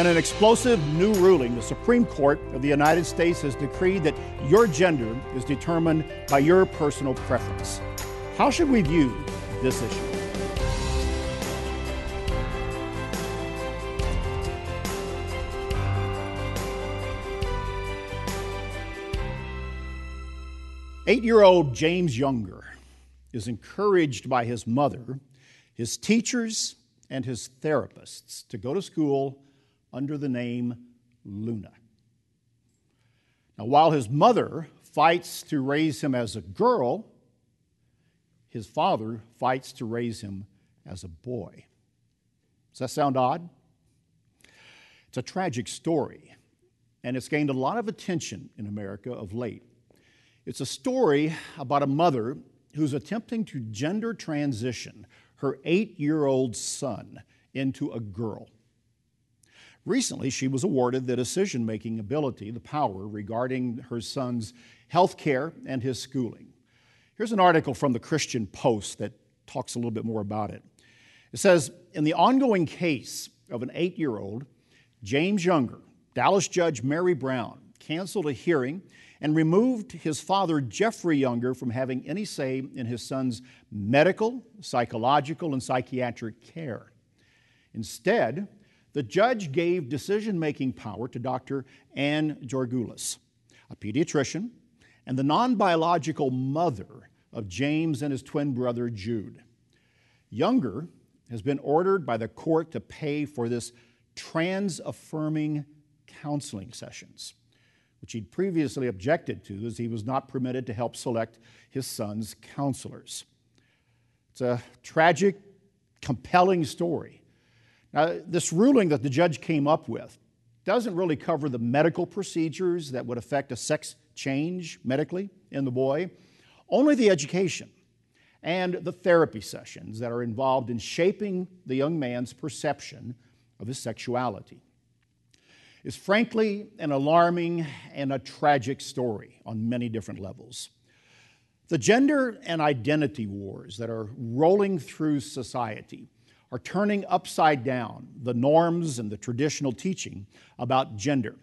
In an explosive new ruling, the Supreme Court of the United States has decreed that your gender is determined by your personal preference. How should we view this issue? Eight year old James Younger is encouraged by his mother, his teachers, and his therapists to go to school under the name Luna. Now, while his mother fights to raise him as a girl, his father fights to raise him as a boy. Does that sound odd? It's a tragic story, and it's gained a lot of attention in America of late. It's a story about a mother who's attempting to gender transition her eight year old son into a girl. Recently, she was awarded the decision making ability, the power regarding her son's health care and his schooling. Here's an article from the Christian Post that talks a little bit more about it. It says In the ongoing case of an eight year old, James Younger, Dallas Judge Mary Brown canceled a hearing and removed his father, Jeffrey Younger, from having any say in his son's medical, psychological, and psychiatric care. Instead, the judge gave decision making power to Dr. Anne Georgulas, a pediatrician and the non biological mother of James and his twin brother Jude. Younger has been ordered by the court to pay for this trans affirming counseling sessions, which he'd previously objected to as he was not permitted to help select his son's counselors. It's a tragic, compelling story now, this ruling that the judge came up with doesn't really cover the medical procedures that would affect a sex change medically in the boy, only the education and the therapy sessions that are involved in shaping the young man's perception of his sexuality. Is frankly an alarming and a tragic story on many different levels. The gender and identity wars that are rolling through society are turning upside down the norms and the traditional teaching about gender.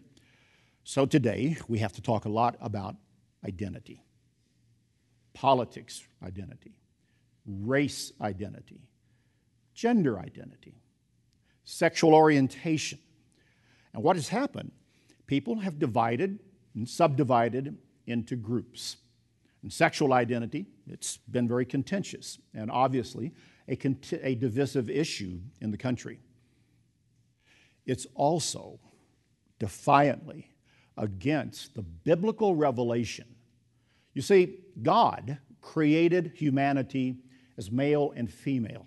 So today, we have to talk a lot about identity politics identity, race identity, gender identity, sexual orientation. And what has happened? People have divided and subdivided into groups. And sexual identity, it's been very contentious. And obviously, a, a divisive issue in the country. It's also defiantly against the biblical revelation. You see, God created humanity as male and female.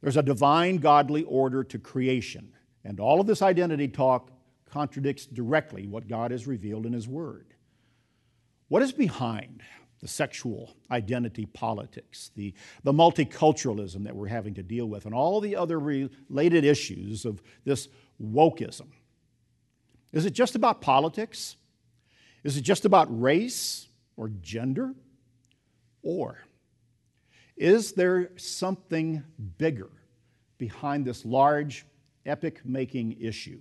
There's a divine godly order to creation, and all of this identity talk contradicts directly what God has revealed in His Word. What is behind the sexual identity politics, the, the multiculturalism that we're having to deal with, and all the other related issues of this wokeism. Is it just about politics? Is it just about race or gender? Or is there something bigger behind this large, epic making issue?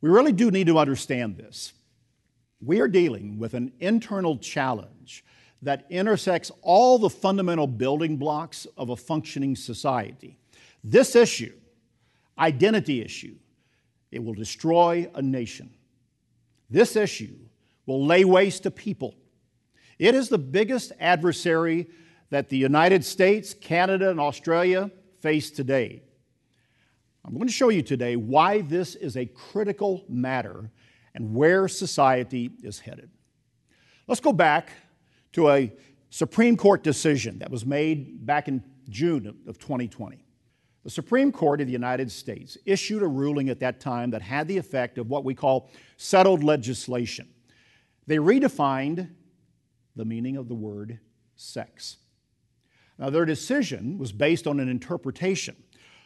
We really do need to understand this. We are dealing with an internal challenge that intersects all the fundamental building blocks of a functioning society. This issue, identity issue, it will destroy a nation. This issue will lay waste to people. It is the biggest adversary that the United States, Canada, and Australia face today. I'm going to show you today why this is a critical matter and where society is headed. Let's go back to a Supreme Court decision that was made back in June of 2020. The Supreme Court of the United States issued a ruling at that time that had the effect of what we call settled legislation. They redefined the meaning of the word sex. Now, their decision was based on an interpretation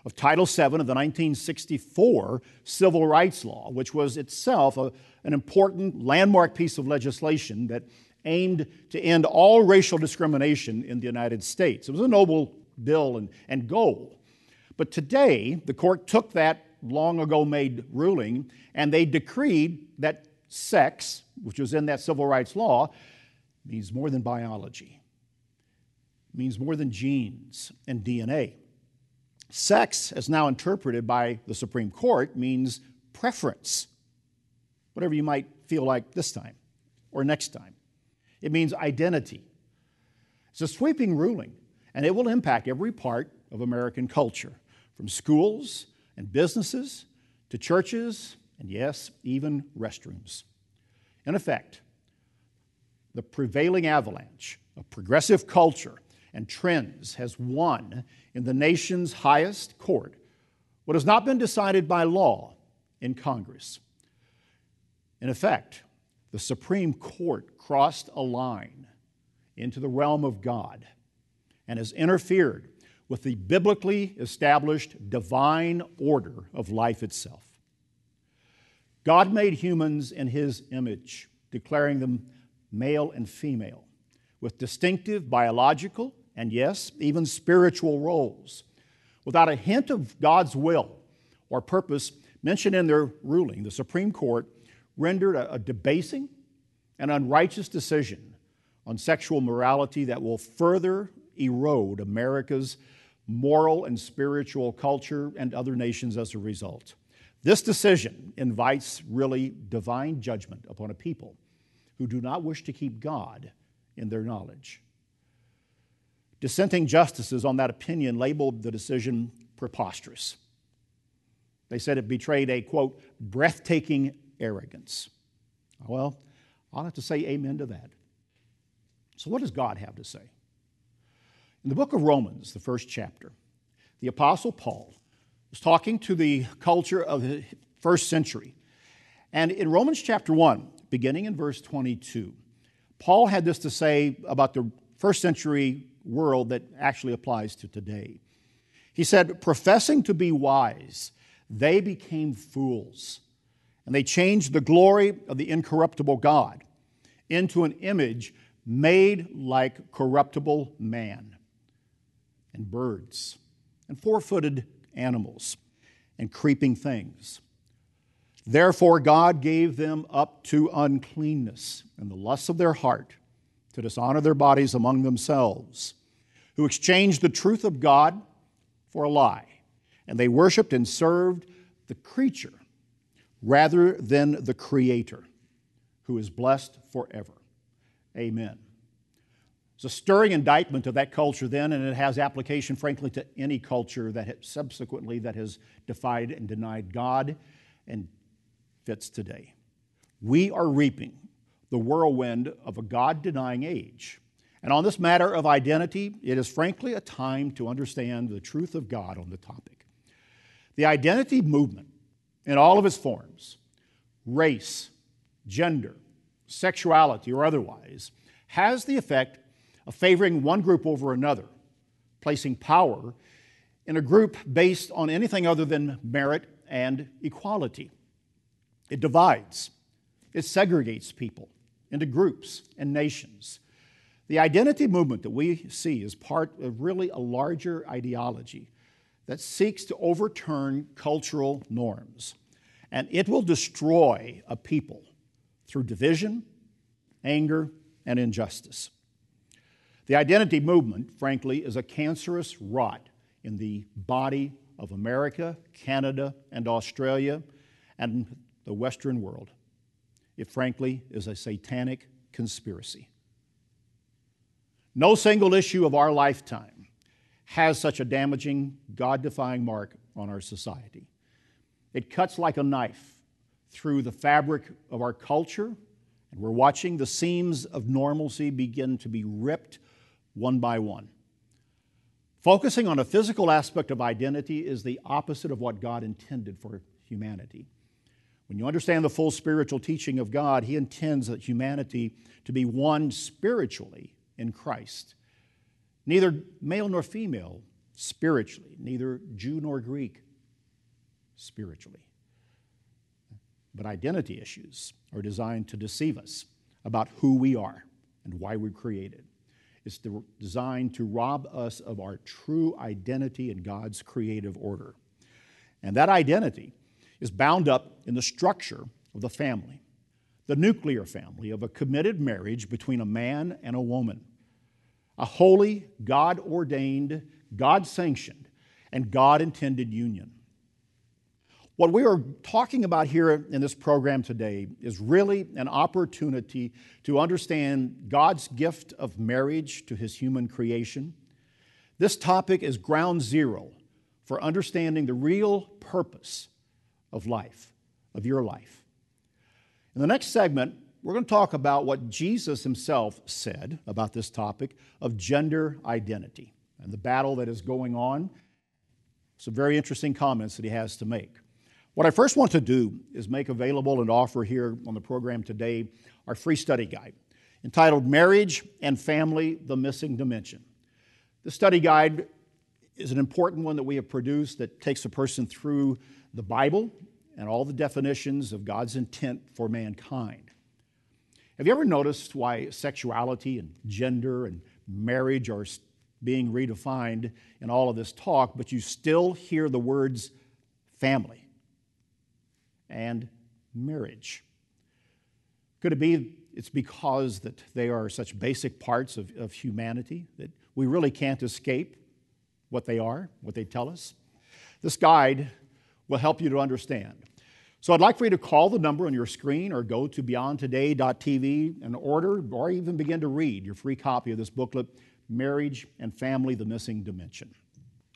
of Title VII of the 1964 Civil Rights Law, which was itself a, an important landmark piece of legislation that aimed to end all racial discrimination in the United States. It was a noble bill and, and goal. But today, the court took that long ago made ruling, and they decreed that sex, which was in that civil rights law, means more than biology, means more than genes and DNA. Sex, as now interpreted by the Supreme Court, means preference, whatever you might feel like this time or next time. It means identity. It's a sweeping ruling, and it will impact every part of American culture, from schools and businesses to churches and, yes, even restrooms. In effect, the prevailing avalanche of progressive culture and trends has won in the nation's highest court what has not been decided by law in Congress. In effect, the Supreme Court crossed a line into the realm of God and has interfered with the biblically established divine order of life itself. God made humans in his image, declaring them male and female, with distinctive biological and, yes, even spiritual roles, without a hint of God's will or purpose mentioned in their ruling. The Supreme Court rendered a, debasing and unrighteous decision on sexual morality that will further erode America's moral and spiritual culture and other nations as a result. This decision invites really divine judgment upon a people who do not wish to keep God in their knowledge. Dissenting justices on that opinion labeled the decision preposterous. They said it betrayed a, quote, breathtaking arrogance. Well, I'll have to say amen to that. So, what does God have to say? In the book of Romans, the first chapter, the Apostle Paul was talking to the culture of the first century. And in Romans chapter 1, beginning in verse 22, Paul had this to say about the first century world that actually applies to today. He said, Professing to be wise, they became fools, and they changed the glory of the incorruptible God into an image made like corruptible man and birds and four footed animals and creeping things. Therefore, God gave them up to uncleanness and the lusts of their heart to dishonor their bodies among themselves, who exchanged the truth of God for a lie. And they worshiped and served the creature rather than the Creator, who is blessed forever. Amen. It's a stirring indictment of that culture then, and it has application, frankly, to any culture that subsequently that has defied and denied God and fits today. We are reaping the whirlwind of a God denying age. And on this matter of identity, it is frankly a time to understand the truth of God on the topic. The identity movement, in all of its forms race, gender, sexuality, or otherwise has the effect of favoring one group over another, placing power in a group based on anything other than merit and equality. It divides, it segregates people into groups and nations. The identity movement that we see is part of really a larger ideology that seeks to overturn cultural norms. And it will destroy a people through division, anger, and injustice. The identity movement, frankly, is a cancerous rot in the body of America, Canada, and Australia, and the Western world. It, frankly, is a satanic conspiracy. No single issue of our lifetime has such a damaging, God defying mark on our society. It cuts like a knife through the fabric of our culture, and we're watching the seams of normalcy begin to be ripped one by one. Focusing on a physical aspect of identity is the opposite of what God intended for humanity. When you understand the full spiritual teaching of God, He intends that humanity to be one spiritually in Christ. Neither male nor female spiritually, neither Jew nor Greek spiritually. But identity issues are designed to deceive us about who we are and why we're created. It's designed to rob us of our true identity in God's creative order. And that identity is bound up in the structure of the family, the nuclear family of a committed marriage between a man and a woman, a holy, God ordained, God sanctioned, and God intended union. What we are talking about here in this program today is really an opportunity to understand God's gift of marriage to his human creation. This topic is ground zero for understanding the real purpose of life, of your life. In the next segment, we're going to talk about what Jesus himself said about this topic of gender identity and the battle that is going on. Some very interesting comments that he has to make. What I first want to do is make available and offer here on the program today our free study guide entitled Marriage and Family The Missing Dimension. The study guide is an important one that we have produced that takes a person through the Bible and all the definitions of God's intent for mankind. Have you ever noticed why sexuality and gender and marriage are being redefined in all of this talk, but you still hear the words family and marriage? Could it be it's because that they are such basic parts of, of humanity that we really can't escape what they are, what they tell us? This guide will help you to understand. So I'd like for you to call the number on your screen or go to beyondtoday.tv and order or even begin to read your free copy of this booklet, Marriage and Family The Missing Dimension.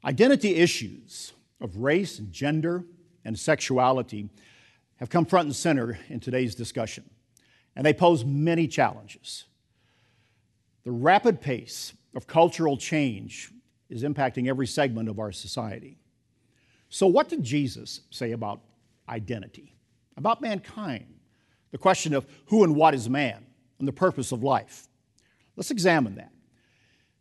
Identity issues of race and gender and sexuality have come front and center in today's discussion, and they pose many challenges. The rapid pace of cultural change is impacting every segment of our society. So, what did Jesus say about identity, about mankind? The question of who and what is man and the purpose of life. Let's examine that.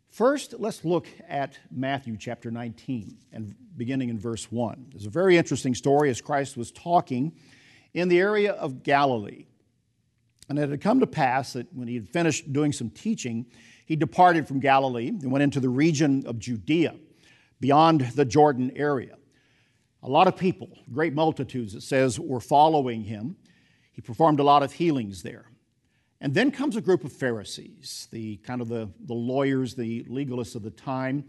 First, let's look at Matthew chapter 19 and beginning in verse 1. There's a very interesting story as Christ was talking in the area of Galilee. And it had come to pass that when he had finished doing some teaching, he departed from Galilee and went into the region of Judea, beyond the Jordan area. A lot of people, great multitudes, it says, were following him. He performed a lot of healings there. And then comes a group of Pharisees, the kind of the, the lawyers, the legalists of the time,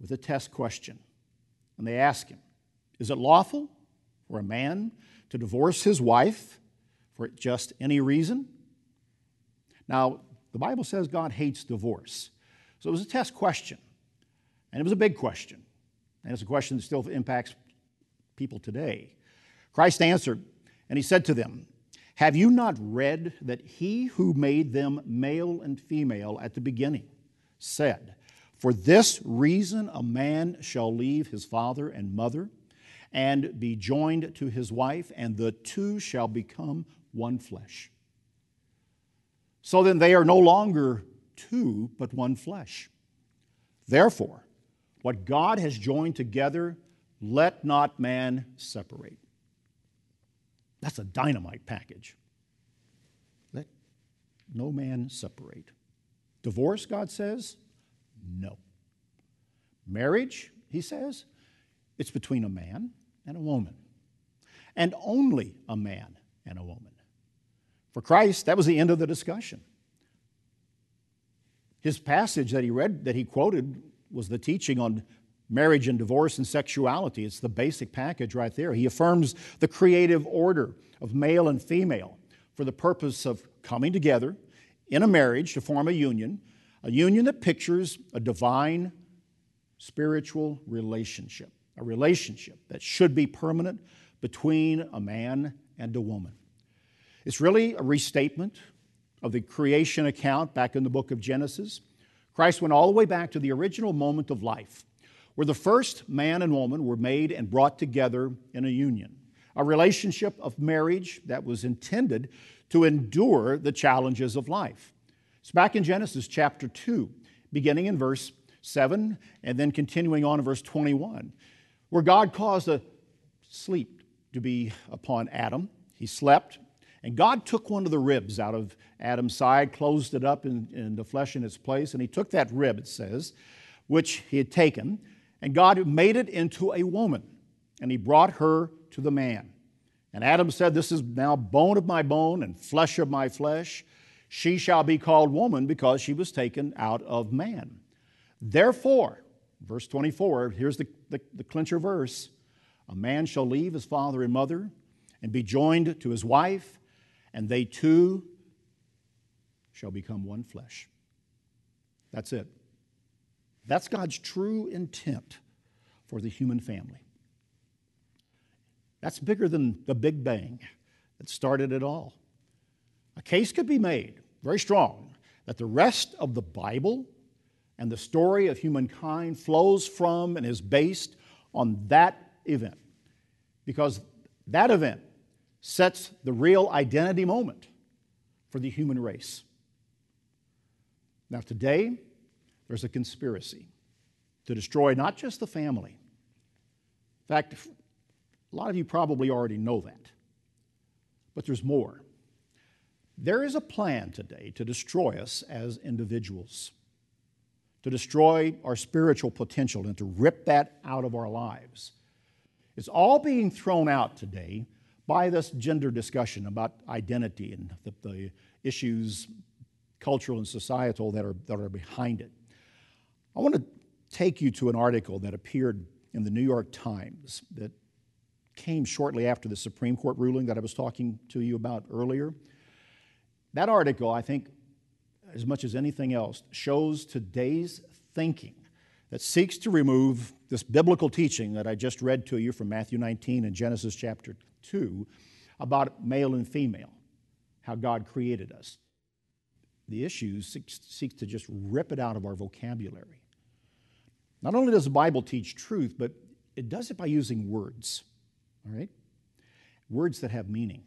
with a test question. And they ask him, Is it lawful for a man to divorce his wife for just any reason? Now, the Bible says God hates divorce. So it was a test question. And it was a big question. And it's a question that still impacts people today. Christ answered, and he said to them, have you not read that he who made them male and female at the beginning said, For this reason a man shall leave his father and mother and be joined to his wife, and the two shall become one flesh. So then they are no longer two, but one flesh. Therefore, what God has joined together, let not man separate. That's a dynamite package. Let no man separate. Divorce, God says, no. Marriage, he says, it's between a man and a woman, and only a man and a woman. For Christ, that was the end of the discussion. His passage that he read, that he quoted, was the teaching on marriage and divorce and sexuality. It's the basic package right there. He affirms the creative order of male and female for the purpose of coming together in a marriage to form a union, a union that pictures a divine spiritual relationship, a relationship that should be permanent between a man and a woman. It's really a restatement of the creation account back in the book of Genesis. Christ went all the way back to the original moment of life where the first man and woman were made and brought together in a union, a relationship of marriage that was intended to endure the challenges of life. It's back in Genesis chapter 2, beginning in verse 7 and then continuing on in verse 21, where God caused a sleep to be upon Adam. He slept, and God took one of the ribs out of Adam's side, closed it up in, in the flesh in its place, and he took that rib, it says, which he had taken, and God made it into a woman and he brought her to the man. And Adam said, This is now bone of my bone and flesh of my flesh. She shall be called woman because she was taken out of man. Therefore, verse 24, here's the, the, the clincher verse a man shall leave his father and mother and be joined to his wife, and they too shall become one flesh. That's it. That's God's true intent for the human family. That's bigger than the Big Bang that started it all. A case could be made, very strong, that the rest of the Bible and the story of humankind flows from and is based on that event. Because that event sets the real identity moment for the human race. Now, today, there's a conspiracy to destroy not just the family. In fact, a lot of you probably already know that. But there's more. There is a plan today to destroy us as individuals, to destroy our spiritual potential and to rip that out of our lives. It's all being thrown out today by this gender discussion about identity and the, the issues, cultural and societal, that are, that are behind it. I want to take you to an article that appeared in the New York Times that came shortly after the Supreme Court ruling that I was talking to you about earlier. That article, I think, as much as anything else, shows today's thinking that seeks to remove this biblical teaching that I just read to you from Matthew 19 and Genesis chapter 2 about male and female, how God created us. The issue seeks, seeks to just rip it out of our vocabulary. Not only does the Bible teach truth, but it does it by using words, all right? Words that have meaning.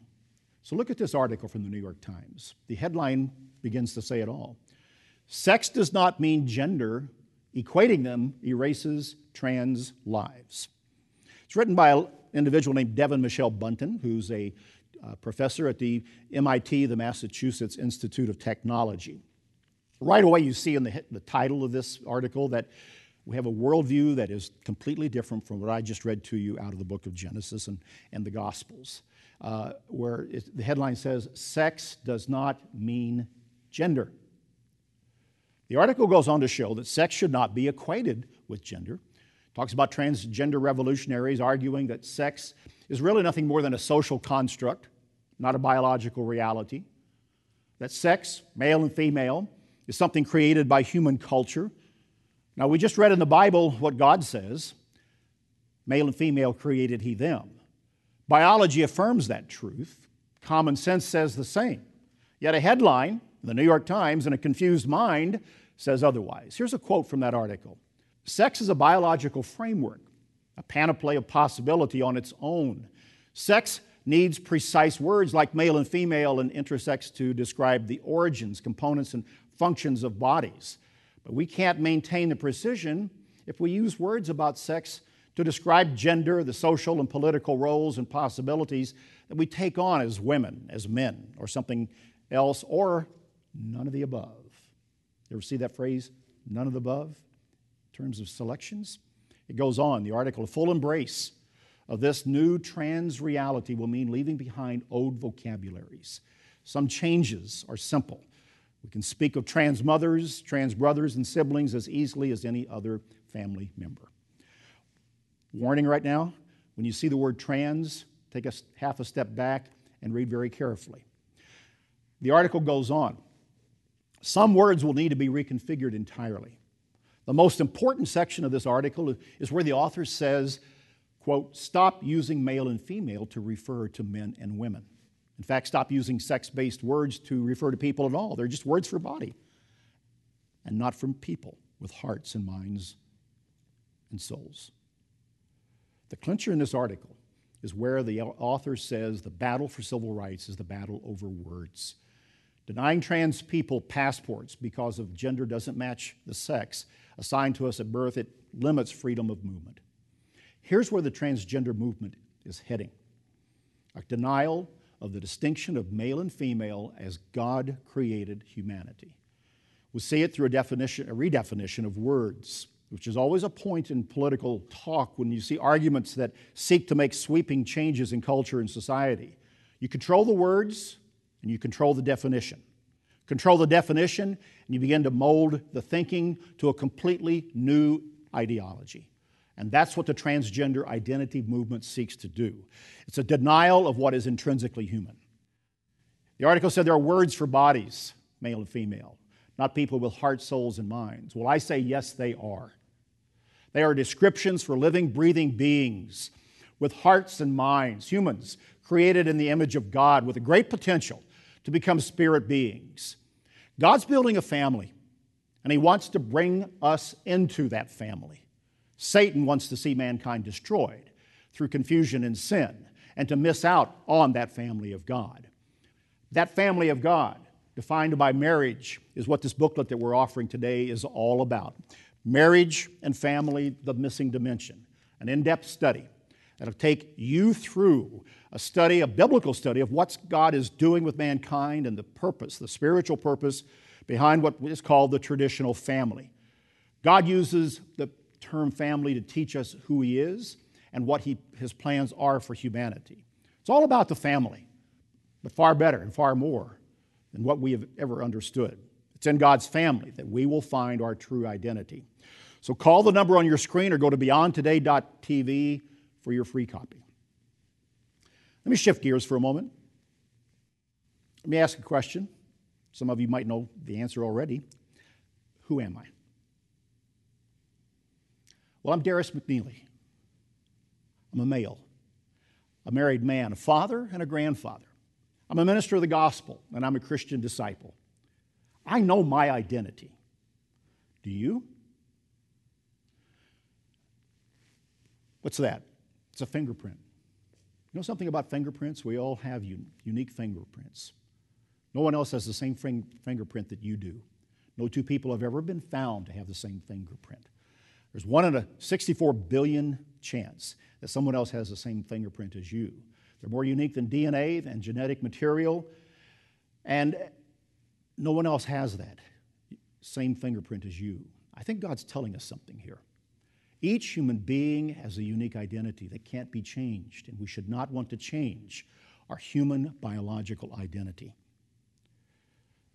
So look at this article from the New York Times. The headline begins to say it all. Sex does not mean gender, equating them erases trans lives. It's written by individual named Devin Michelle Bunten, who's a uh, professor at the MIT, the Massachusetts Institute of Technology. Right away, you see in the, the title of this article that we have a worldview that is completely different from what I just read to you out of the book of Genesis and, and the Gospels, uh, where it, the headline says, Sex does not mean gender. The article goes on to show that sex should not be equated with gender. Talks about transgender revolutionaries arguing that sex is really nothing more than a social construct, not a biological reality. That sex, male and female, is something created by human culture now, we just read in the Bible what God says male and female created He them. Biology affirms that truth. Common sense says the same. Yet a headline, in the New York Times, in a confused mind, says otherwise. Here's a quote from that article Sex is a biological framework, a panoply of possibility on its own. Sex needs precise words like male and female and intersex to describe the origins, components, and functions of bodies. But we can't maintain the precision if we use words about sex to describe gender, the social and political roles and possibilities that we take on as women, as men, or something else, or none of the above. You ever see that phrase, none of the above, terms of selections? It goes on, the article, a full embrace of this new trans reality will mean leaving behind old vocabularies. Some changes are simple we can speak of trans mothers, trans brothers, and siblings as easily as any other family member. Warning right now when you see the word trans, take a half a step back and read very carefully. The article goes on. Some words will need to be reconfigured entirely. The most important section of this article is where the author says, quote, stop using male and female to refer to men and women. In fact, stop using sex based words to refer to people at all. They're just words for body and not from people with hearts and minds and souls. The clincher in this article is where the author says the battle for civil rights is the battle over words. Denying trans people passports because of gender doesn't match the sex assigned to us at birth, it limits freedom of movement. Here's where the transgender movement is heading a denial of the distinction of male and female as God created humanity. We see it through a definition, a redefinition of words which is always a point in political talk when you see arguments that seek to make sweeping changes in culture and society. You control the words and you control the definition. Control the definition, and you begin to mold the thinking to a completely new ideology. And that's what the transgender identity movement seeks to do. It's a denial of what is intrinsically human. The article said there are words for bodies, male and female, not people with hearts, souls, and minds. Well, I say yes, they are. They are descriptions for living, breathing beings with hearts and minds, humans created in the image of God with a great potential to become spirit beings. God's building a family, and He wants to bring us into that family. Satan wants to see mankind destroyed through confusion and sin and to miss out on that family of God. That family of God, defined by marriage, is what this booklet that we're offering today is all about. Marriage and Family, the Missing Dimension, an in depth study that'll take you through a study, a biblical study of what God is doing with mankind and the purpose, the spiritual purpose behind what is called the traditional family. God uses the term family to teach us who He is and what he, His plans are for humanity. It's all about the family, but far better and far more than what we have ever understood. It's in God's family that we will find our true identity. So call the number on your screen or go to beyondtoday.tv for your free copy. Let me shift gears for a moment. Let me ask a question. Some of you might know the answer already. Who am I? Well, I'm Darris McNeely. I'm a male, a married man, a father, and a grandfather. I'm a minister of the gospel, and I'm a Christian disciple. I know my identity. Do you? What's that? It's a fingerprint. You know something about fingerprints? We all have unique fingerprints. No one else has the same fingerprint that you do. No two people have ever been found to have the same fingerprint. There's one in a 64 billion chance that someone else has the same fingerprint as you. They're more unique than DNA and genetic material, and no one else has that same fingerprint as you. I think God's telling us something here. Each human being has a unique identity that can't be changed, and we should not want to change our human biological identity.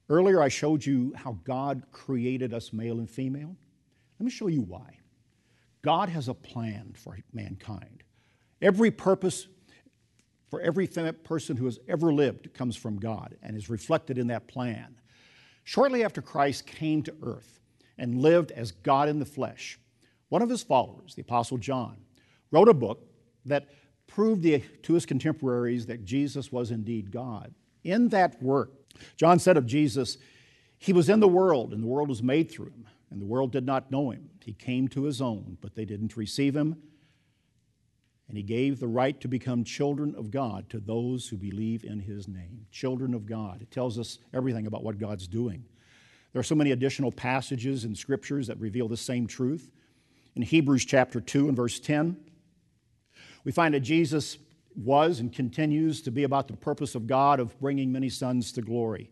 Earlier, I showed you how God created us male and female. Let me show you why. God has a plan for mankind. Every purpose for every person who has ever lived comes from God and is reflected in that plan. Shortly after Christ came to earth and lived as God in the flesh, one of his followers, the Apostle John, wrote a book that proved the, to his contemporaries that Jesus was indeed God. In that work, John said of Jesus, He was in the world, and the world was made through him, and the world did not know him. He came to his own, but they didn't receive him. And he gave the right to become children of God to those who believe in his name. Children of God. It tells us everything about what God's doing. There are so many additional passages in scriptures that reveal the same truth. In Hebrews chapter 2 and verse 10, we find that Jesus was and continues to be about the purpose of God of bringing many sons to glory.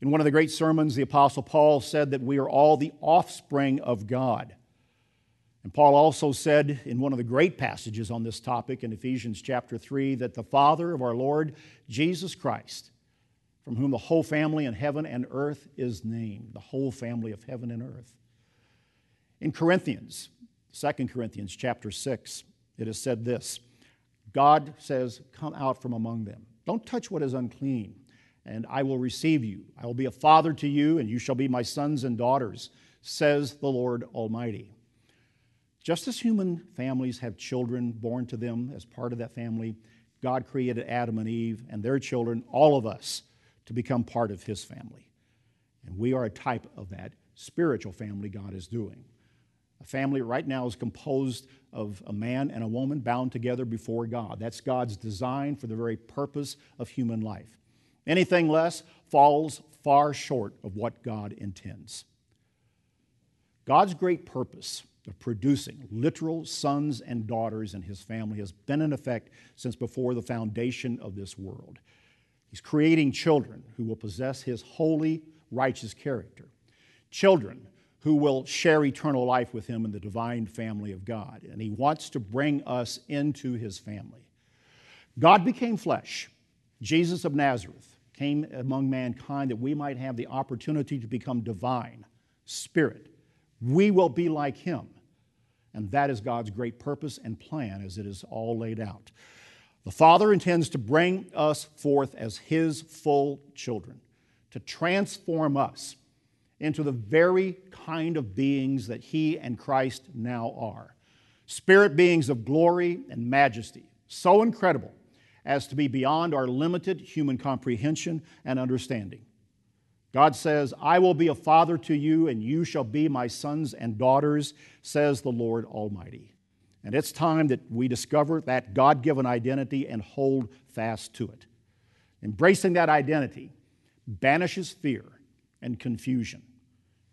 In one of the great sermons, the Apostle Paul said that we are all the offspring of God. And Paul also said in one of the great passages on this topic in Ephesians chapter 3 that the Father of our Lord Jesus Christ, from whom the whole family in heaven and earth is named, the whole family of heaven and earth. In Corinthians, 2 Corinthians chapter 6, it is said this God says, Come out from among them. Don't touch what is unclean, and I will receive you. I will be a father to you, and you shall be my sons and daughters, says the Lord Almighty. Just as human families have children born to them as part of that family, God created Adam and Eve and their children, all of us, to become part of His family. And we are a type of that spiritual family God is doing. A family right now is composed of a man and a woman bound together before God. That's God's design for the very purpose of human life. Anything less falls far short of what God intends. God's great purpose of producing literal sons and daughters in his family has been in effect since before the foundation of this world. He's creating children who will possess his holy, righteous character, children who will share eternal life with him in the divine family of God. And he wants to bring us into his family. God became flesh. Jesus of Nazareth came among mankind that we might have the opportunity to become divine, spirit. We will be like him. And that is God's great purpose and plan as it is all laid out. The Father intends to bring us forth as his full children, to transform us into the very kind of beings that He and Christ now are spirit beings of glory and majesty, so incredible as to be beyond our limited human comprehension and understanding. God says, I will be a father to you, and you shall be my sons and daughters, says the Lord Almighty. And it's time that we discover that God given identity and hold fast to it. Embracing that identity banishes fear and confusion.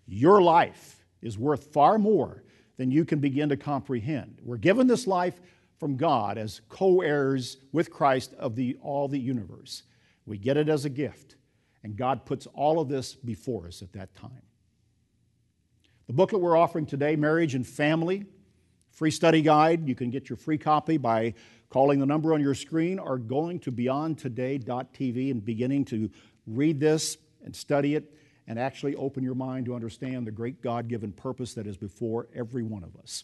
Your life is worth far more than you can begin to comprehend. We're given this life from God as co heirs with Christ of the, all the universe. We get it as a gift, and God puts all of this before us at that time. The booklet we're offering today, Marriage and Family, free study guide. You can get your free copy by calling the number on your screen or going to beyondtoday.tv and beginning to read this and study it and actually open your mind to understand the great God given purpose that is before every one of us.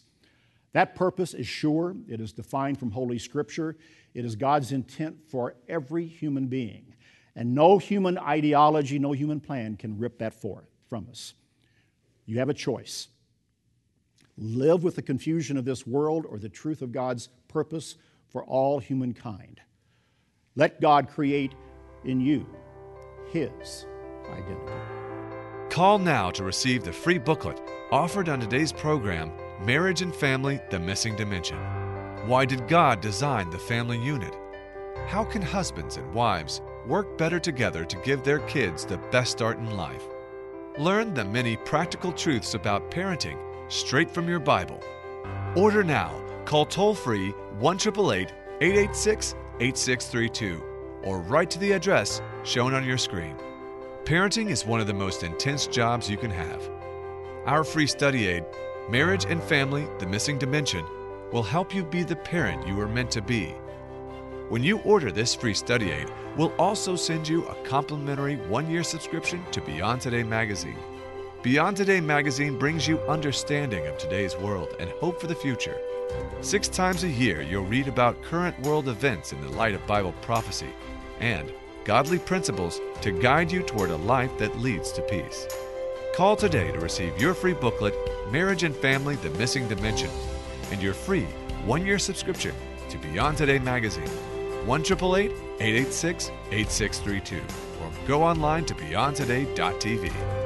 That purpose is sure, it is defined from Holy Scripture, it is God's intent for every human being. And no human ideology, no human plan can rip that forth from us. You have a choice. Live with the confusion of this world or the truth of God's purpose for all humankind. Let God create in you His identity. Call now to receive the free booklet offered on today's program Marriage and Family The Missing Dimension. Why did God design the family unit? How can husbands and wives work better together to give their kids the best start in life? Learn the many practical truths about parenting straight from your Bible. Order now. Call toll free 1 886 8632 or write to the address shown on your screen. Parenting is one of the most intense jobs you can have. Our free study aid, Marriage and Family The Missing Dimension, will help you be the parent you are meant to be. When you order this free study aid, we'll also send you a complimentary one year subscription to Beyond Today magazine. Beyond Today magazine brings you understanding of today's world and hope for the future. Six times a year, you'll read about current world events in the light of Bible prophecy and godly principles to guide you toward a life that leads to peace. Call today to receive your free booklet, Marriage and Family The Missing Dimension, and your free one year subscription to Beyond Today magazine. 1 886 8632 or go online to beyondtoday.tv.